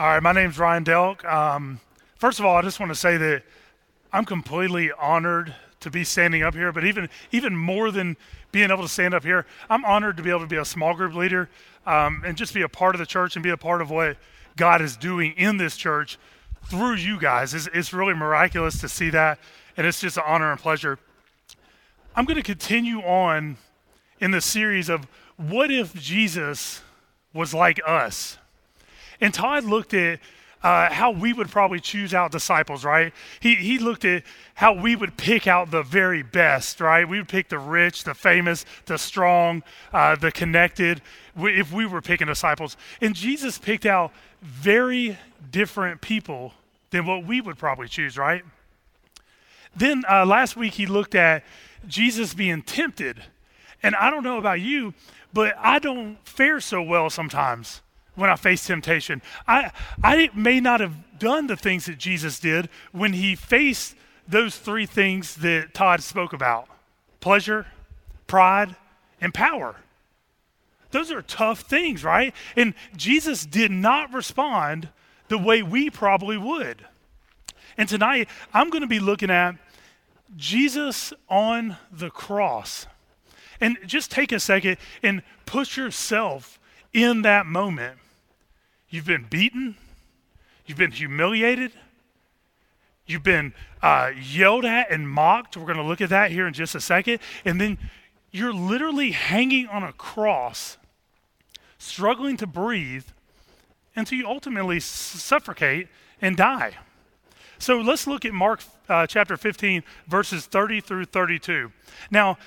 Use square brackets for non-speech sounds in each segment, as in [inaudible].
All right, my name's Ryan Delk. Um, first of all, I just want to say that I'm completely honored to be standing up here, but even even more than being able to stand up here, I'm honored to be able to be a small group leader um, and just be a part of the church and be a part of what God is doing in this church through you guys. It's, it's really miraculous to see that, and it's just an honor and pleasure. I'm going to continue on in the series of what if Jesus was like us? And Todd looked at uh, how we would probably choose out disciples, right? He, he looked at how we would pick out the very best, right? We would pick the rich, the famous, the strong, uh, the connected, if we were picking disciples. And Jesus picked out very different people than what we would probably choose, right? Then uh, last week he looked at Jesus being tempted. And I don't know about you, but I don't fare so well sometimes when I face temptation. I, I may not have done the things that Jesus did when he faced those three things that Todd spoke about pleasure, pride, and power. Those are tough things, right? And Jesus did not respond the way we probably would. And tonight, I'm going to be looking at Jesus on the cross. And just take a second and put yourself in that moment. You've been beaten, you've been humiliated, you've been uh, yelled at and mocked. We're going to look at that here in just a second. And then you're literally hanging on a cross, struggling to breathe until you ultimately suffocate and die. So let's look at Mark uh, chapter 15, verses 30 through 32. Now,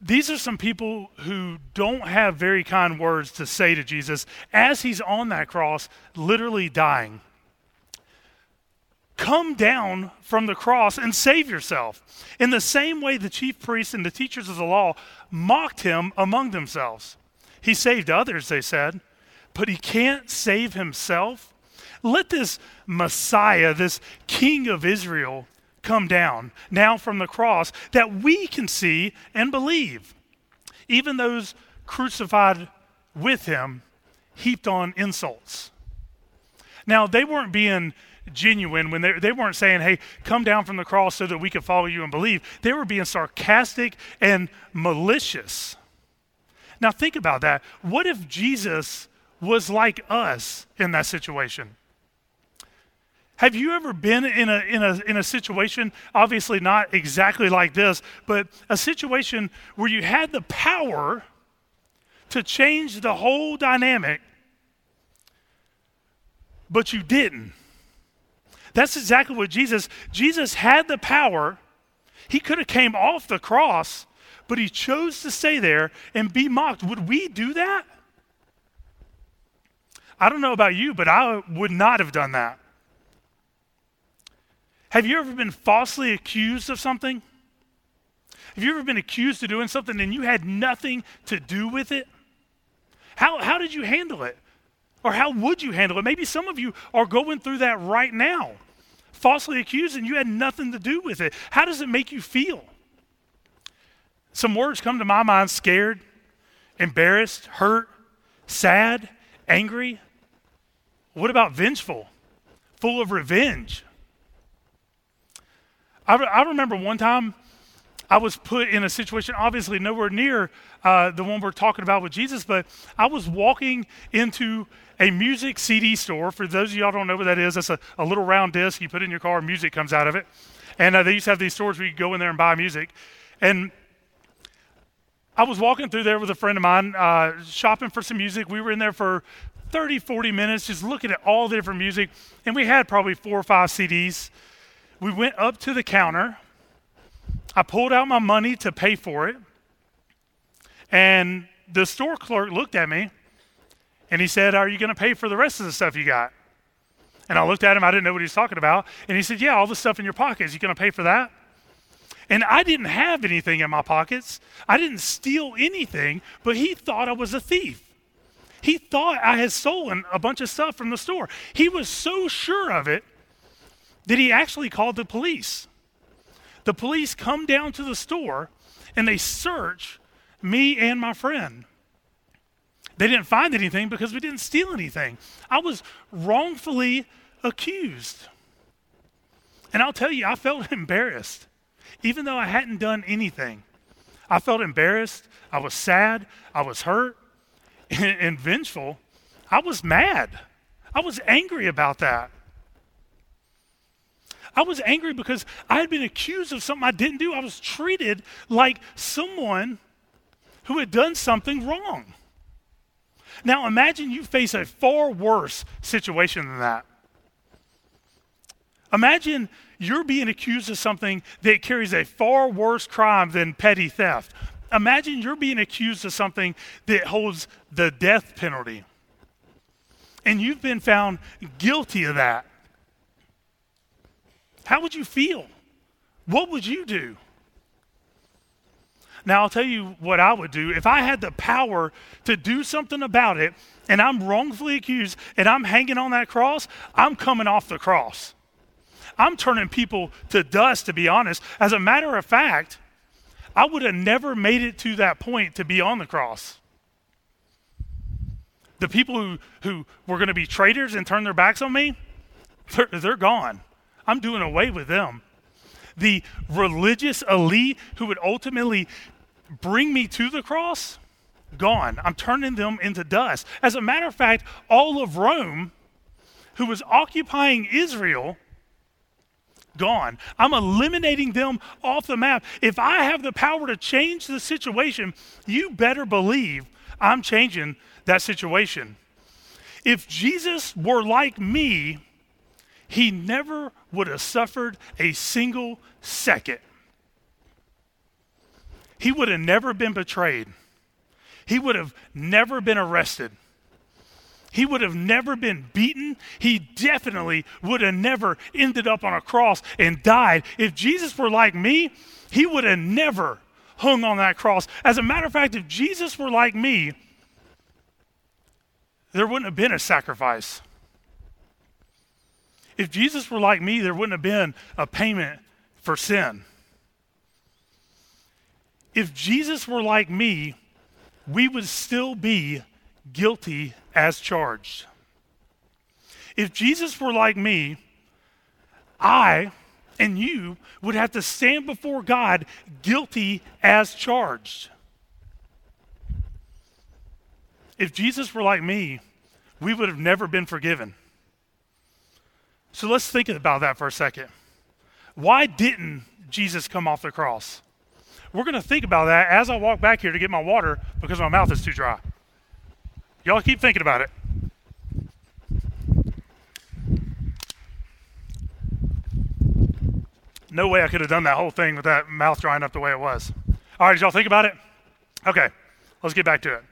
these are some people who don't have very kind words to say to Jesus as he's on that cross, literally dying. Come down from the cross and save yourself. In the same way, the chief priests and the teachers of the law mocked him among themselves. He saved others, they said, but he can't save himself. Let this Messiah, this King of Israel, come down now from the cross that we can see and believe. Even those crucified with him heaped on insults. Now, they weren't being genuine when they, they weren't saying, hey, come down from the cross so that we can follow you and believe. They were being sarcastic and malicious. Now, think about that. What if Jesus was like us in that situation? Have you ever been in a, in, a, in a situation, obviously not exactly like this, but a situation where you had the power to change the whole dynamic, but you didn't? That's exactly what Jesus, Jesus had the power. He could have came off the cross, but he chose to stay there and be mocked. Would we do that? I don't know about you, but I would not have done that. Have you ever been falsely accused of something? Have you ever been accused of doing something and you had nothing to do with it? How, how did you handle it? Or how would you handle it? Maybe some of you are going through that right now. Falsely accused and you had nothing to do with it. How does it make you feel? Some words come to my mind scared, embarrassed, hurt, sad, angry. What about vengeful? Full of revenge? I, re- I remember one time I was put in a situation, obviously nowhere near uh, the one we're talking about with Jesus, but I was walking into a music CD store. For those of y'all don't know what that is, that's a, a little round disc you put in your car, music comes out of it. And uh, they used to have these stores where you go in there and buy music. And I was walking through there with a friend of mine, uh, shopping for some music. We were in there for 30, 40 minutes, just looking at all the different music. And we had probably four or five CDs we went up to the counter. I pulled out my money to pay for it. And the store clerk looked at me and he said, Are you going to pay for the rest of the stuff you got? And I looked at him, I didn't know what he was talking about. And he said, Yeah, all the stuff in your pockets, you going to pay for that? And I didn't have anything in my pockets. I didn't steal anything, but he thought I was a thief. He thought I had stolen a bunch of stuff from the store. He was so sure of it that he actually called the police. The police come down to the store and they search me and my friend. they didn't find anything because we didn't steal anything. I was wrongfully accused. And I'll tell you, I felt [laughs] embarrassed, even though I hadn't done anything. I felt embarrassed. I was sad. I was hurt and, [laughs] and vengeful. I was mad. I was angry about that. I was angry because I had been accused of something I didn't do. I was treated like someone who had done something wrong. Now imagine you face a far worse situation than that. Imagine you're being accused of something that carries a far worse crime than petty theft. Imagine you're being accused of something that holds the death penalty. And you've been found guilty of that. How would you feel? What would you do? Now, I'll tell you what I would do. If I had the power to do something about it and I'm wrongfully accused and I'm hanging on that cross, I'm coming off the cross. I'm turning people to dust, to be honest. As a matter of fact, I would have never made it to that point to be on the cross. The people who, who were going to be traitors and turn their backs on me, they're, they're gone. I'm doing away with them. The religious elite who would ultimately bring me to the cross, gone. I'm turning them into dust. As a matter of fact, all of Rome, who was occupying Israel, gone. I'm eliminating them off the map. If I have the power to change the situation, you better believe I'm changing that situation. If Jesus were like me, he never would have suffered a single second. He would have never been betrayed. He would have never been arrested. He would have never been beaten. He definitely would have never ended up on a cross and died. If Jesus were like me, he would have never hung on that cross. As a matter of fact, if Jesus were like me, there wouldn't have been a sacrifice. If Jesus were like me, there wouldn't have been a payment for sin. If Jesus were like me, we would still be guilty as charged. If Jesus were like me, I and you would have to stand before God guilty as charged. If Jesus were like me, we would have never been forgiven. So let's think about that for a second. Why didn't Jesus come off the cross? We're going to think about that as I walk back here to get my water because my mouth is too dry. Y'all keep thinking about it. No way I could have done that whole thing with that mouth drying up the way it was. All right, did y'all think about it? Okay, let's get back to it.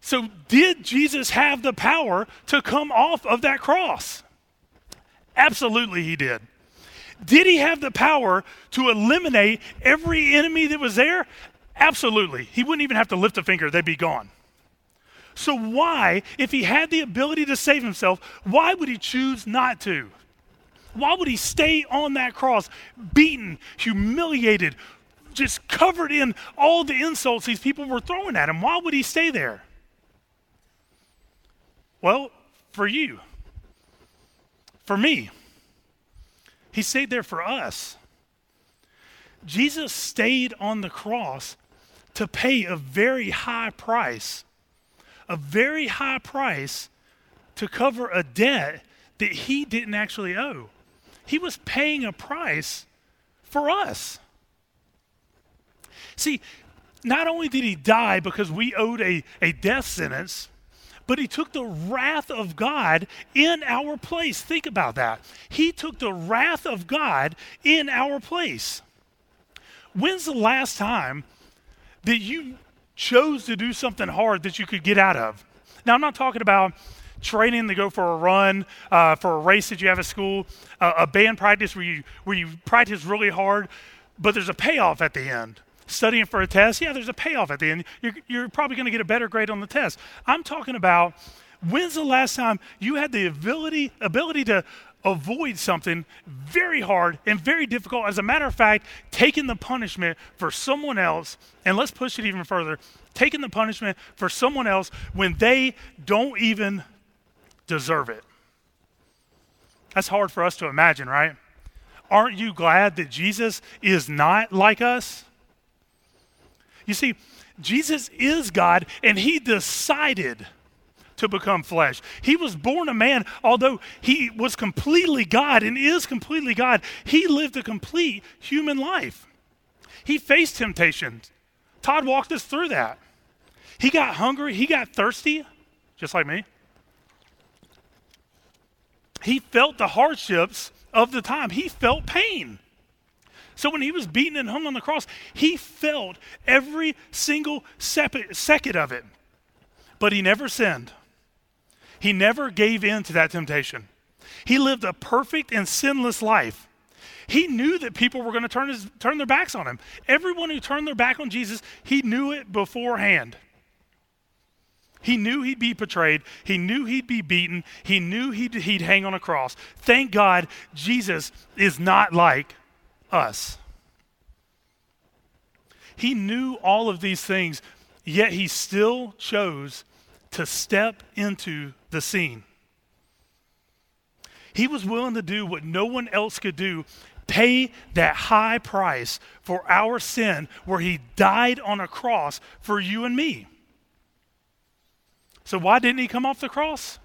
So, did Jesus have the power to come off of that cross? Absolutely, he did. Did he have the power to eliminate every enemy that was there? Absolutely. He wouldn't even have to lift a finger, they'd be gone. So, why, if he had the ability to save himself, why would he choose not to? Why would he stay on that cross, beaten, humiliated, just covered in all the insults these people were throwing at him? Why would he stay there? Well, for you, for me, he stayed there for us. Jesus stayed on the cross to pay a very high price a very high price to cover a debt that he didn't actually owe. He was paying a price for us. See, not only did he die because we owed a, a death sentence, but he took the wrath of God in our place. Think about that. He took the wrath of God in our place. When's the last time that you chose to do something hard that you could get out of. Now, I'm not talking about training to go for a run, uh, for a race that you have at school, uh, a band practice where you, where you practice really hard, but there's a payoff at the end. Studying for a test, yeah, there's a payoff at the end. You're, you're probably going to get a better grade on the test. I'm talking about when's the last time you had the ability, ability to avoid something very hard and very difficult. As a matter of fact, taking the punishment for someone else, and let's push it even further, taking the punishment for someone else when they don't even deserve it. That's hard for us to imagine, right? Aren't you glad that Jesus is not like us? You see, Jesus is God, and He decided to become flesh. He was born a man, although He was completely God and is completely God. He lived a complete human life. He faced temptations. Todd walked us through that. He got hungry, he got thirsty, just like me. He felt the hardships of the time, he felt pain. So when he was beaten and hung on the cross, he felt every single second of it. But he never sinned. He never gave in to that temptation. He lived a perfect and sinless life. He knew that people were going to turn, his, turn their backs on him. Everyone who turned their back on Jesus, he knew it beforehand. He knew he'd be betrayed. He knew he'd be beaten. He knew he'd, he'd hang on a cross. Thank God Jesus is not like us. He knew all of these things, yet he still chose to step into the scene. He was willing to do what no one else could do pay that high price for our sin, where he died on a cross for you and me. So, why didn't he come off the cross?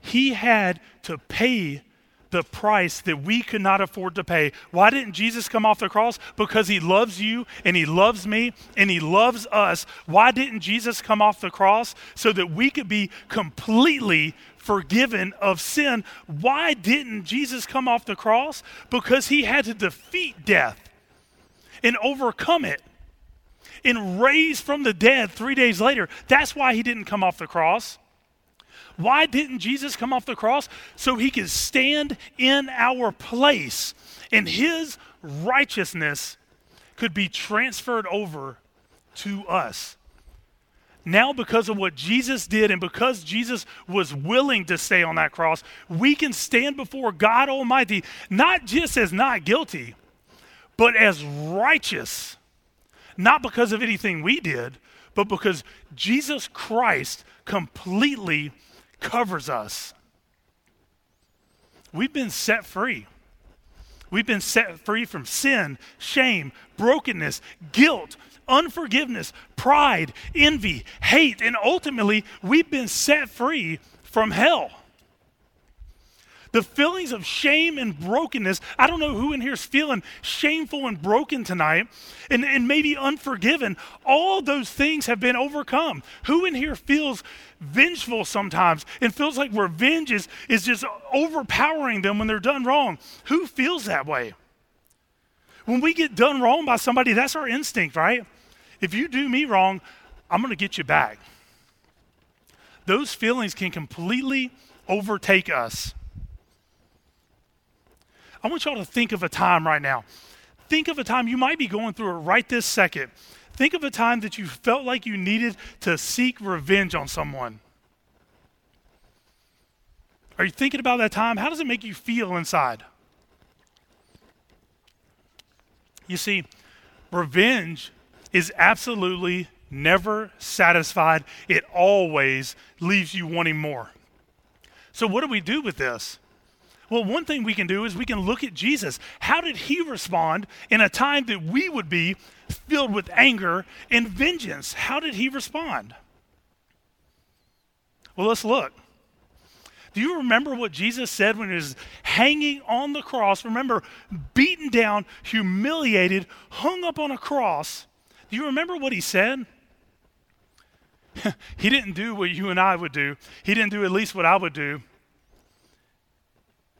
He had to pay the price that we could not afford to pay. Why didn't Jesus come off the cross? Because he loves you and he loves me and he loves us. Why didn't Jesus come off the cross? So that we could be completely forgiven of sin. Why didn't Jesus come off the cross? Because he had to defeat death and overcome it and raise from the dead three days later. That's why he didn't come off the cross. Why didn't Jesus come off the cross? So he could stand in our place and his righteousness could be transferred over to us. Now, because of what Jesus did and because Jesus was willing to stay on that cross, we can stand before God Almighty not just as not guilty, but as righteous not because of anything we did, but because Jesus Christ completely covers us. We've been set free. We've been set free from sin, shame, brokenness, guilt, unforgiveness, pride, envy, hate, and ultimately, we've been set free from hell. The feelings of shame and brokenness. I don't know who in here is feeling shameful and broken tonight and, and maybe unforgiven. All those things have been overcome. Who in here feels vengeful sometimes and feels like revenge is, is just overpowering them when they're done wrong? Who feels that way? When we get done wrong by somebody, that's our instinct, right? If you do me wrong, I'm going to get you back. Those feelings can completely overtake us. I want y'all to think of a time right now. Think of a time you might be going through it right this second. Think of a time that you felt like you needed to seek revenge on someone. Are you thinking about that time? How does it make you feel inside? You see, revenge is absolutely never satisfied, it always leaves you wanting more. So, what do we do with this? Well, one thing we can do is we can look at Jesus. How did he respond in a time that we would be filled with anger and vengeance? How did he respond? Well, let's look. Do you remember what Jesus said when he was hanging on the cross? Remember, beaten down, humiliated, hung up on a cross. Do you remember what he said? [laughs] he didn't do what you and I would do. He didn't do at least what I would do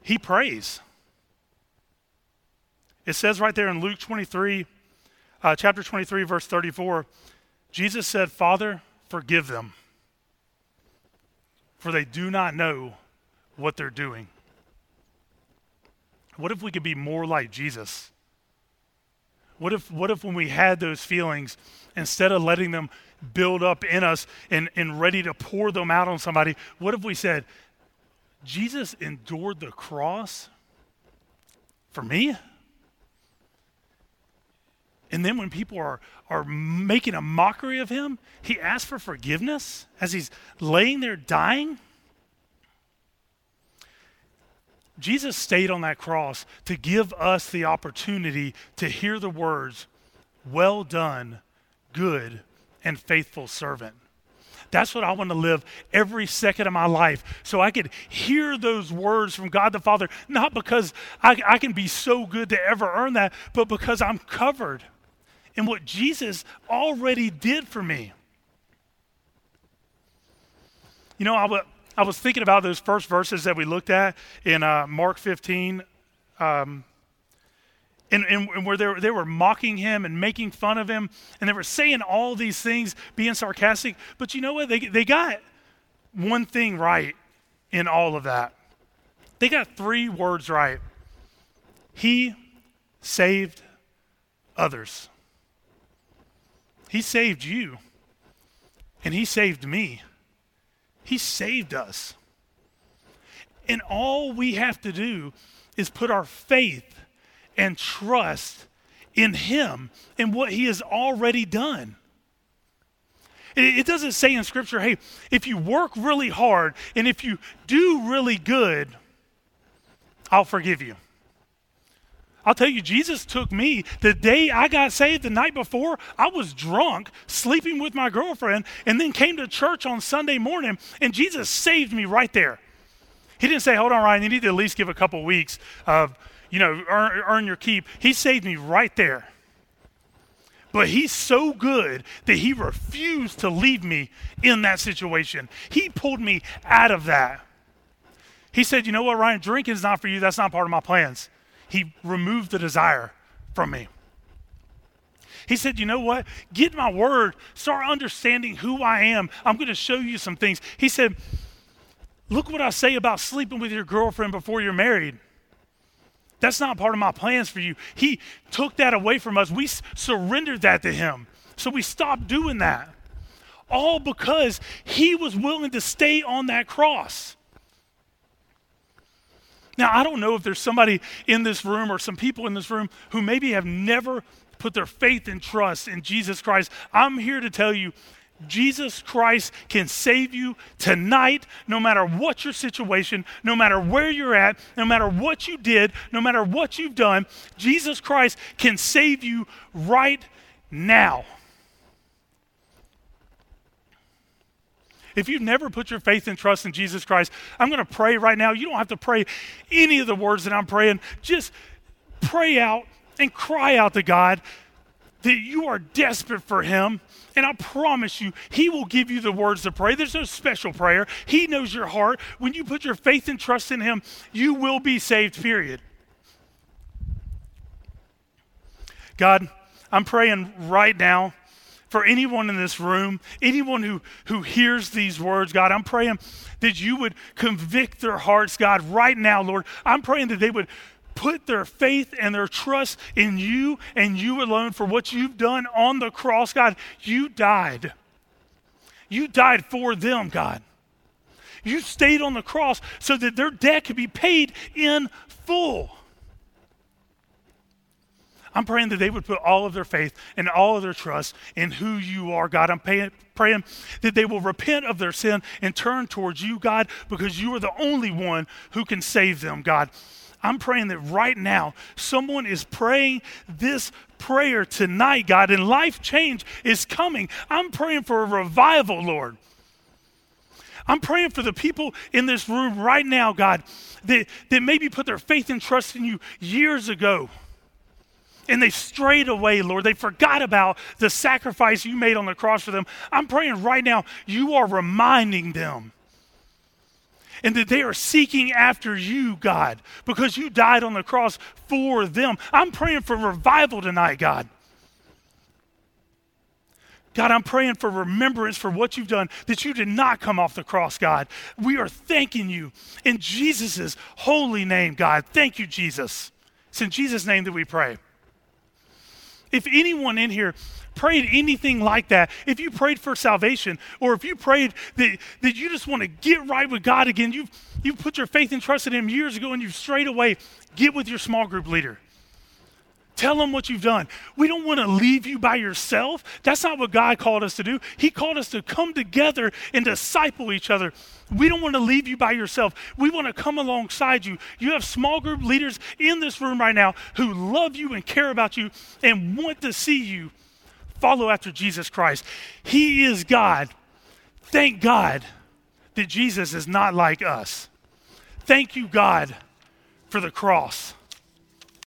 he prays. It says right there in Luke 23, uh, chapter 23, verse 34, Jesus said, Father, forgive them, for they do not know what they're doing. What if we could be more like Jesus? What if, what if when we had those feelings, instead of letting them build up in us and, and ready to pour them out on somebody, what if we said, Jesus endured the cross for me? And then when people are, are making a mockery of him, he asks for forgiveness as he's laying there dying. Jesus stayed on that cross to give us the opportunity to hear the words, Well done, good and faithful servant. That's what I want to live every second of my life. So I could hear those words from God the Father, not because I, I can be so good to ever earn that, but because I'm covered in what Jesus already did for me. You know, I, w- I was thinking about those first verses that we looked at in uh, Mark 15. Um, and, and, and, where they were, they were mocking him and making fun of him, and they were saying all these things, being sarcastic. But you know what? They, they got one thing right in all of that. They got three words right. He saved others. He saved you, and He saved me. He saved us. And all we have to do is put our faith and trust in Him and what He has already done. It, doesn't say in Scripture, hey, if you work really hard and if you do really good, I'll forgive you. I'll tell you, Jesus took me the day I got saved, the night before, I was drunk, sleeping with my girlfriend, and then came to church on Sunday morning, and Jesus saved me right there. He didn't say, Hold on, Ryan, you need to at least give a couple weeks of, you know, earn, earn your keep. He saved me right there. But he's so good that he refused to leave me in that situation. He pulled me out of that. He said, You know what, Ryan? Drinking is not for you. That's not part of my plans. He removed the desire from me. He said, You know what? Get my word. Start understanding who I am. I'm going to show you some things. He said, Look what I say about sleeping with your girlfriend before you're married. That's not part of my plans for you. He took that away from us. We surrendered that to Him. So we stopped doing that. All because He was willing to stay on that cross. Now, I don't know if there's somebody in this room or some people in this room who maybe have never put their faith and trust in Jesus Christ. I'm here to tell you Jesus Christ can save you tonight, no matter what your situation, no matter where you're at, no matter what you did, no matter what you've done. Jesus Christ can save you right now. If you've never put your faith and trust in Jesus Christ, I'm going to pray right now. You don't have to pray any of the words that I'm praying. Just pray out and cry out to God that you are desperate for Him. And I promise you, He will give you the words to pray. There's no special prayer. He knows your heart. When you put your faith and trust in Him, you will be saved, period. God, I'm praying right now for anyone in this room, anyone who, who hears these words, God, I'm praying that you would convict their hearts, God, right now, Lord. I'm praying that they would put their faith and their trust in you and you alone for what you've done on the cross, God. You died. You died for them, God. You stayed on the cross so that their debt could be paid in full. I'm praying that they would put all of their faith and all of their trust in who you are, God. I'm paying, praying that they will repent of their sin and turn towards you, God, because you are the only one who can save them, God. I'm praying that right now someone is praying this prayer tonight, God, and life change is coming. I'm praying for a revival, Lord. I'm praying for the people in this room right now, God, that, that maybe put their faith and trust in you years ago and they strayed away, Lord. They forgot about the sacrifice you made on the cross for them. I'm praying right now, you are reminding them. And that they are seeking after you, God, because you died on the cross for them. I'm praying for revival tonight, God. God, I'm praying for remembrance for what you've done, that you did not come off the cross, God. We are thanking you in Jesus' holy name, God. Thank you, Jesus. It's in Jesus' name that we pray. If anyone in here prayed anything like that, if you prayed for salvation, or if you prayed that, that you just want to get right with God again, you've, you've put your faith and trust in Him years ago and you've strayed away, get with your small group leader. Tell them what you've done. We don't want to leave you by yourself. That's not what God called us to do. He called us to come together and disciple each other. We don't want to leave you by yourself. We want to come alongside you. You have small group leaders in this room right now who love you and care about you and want to see you follow after Jesus Christ. He is God. Thank God that Jesus is not like us. Thank you, God, for the cross.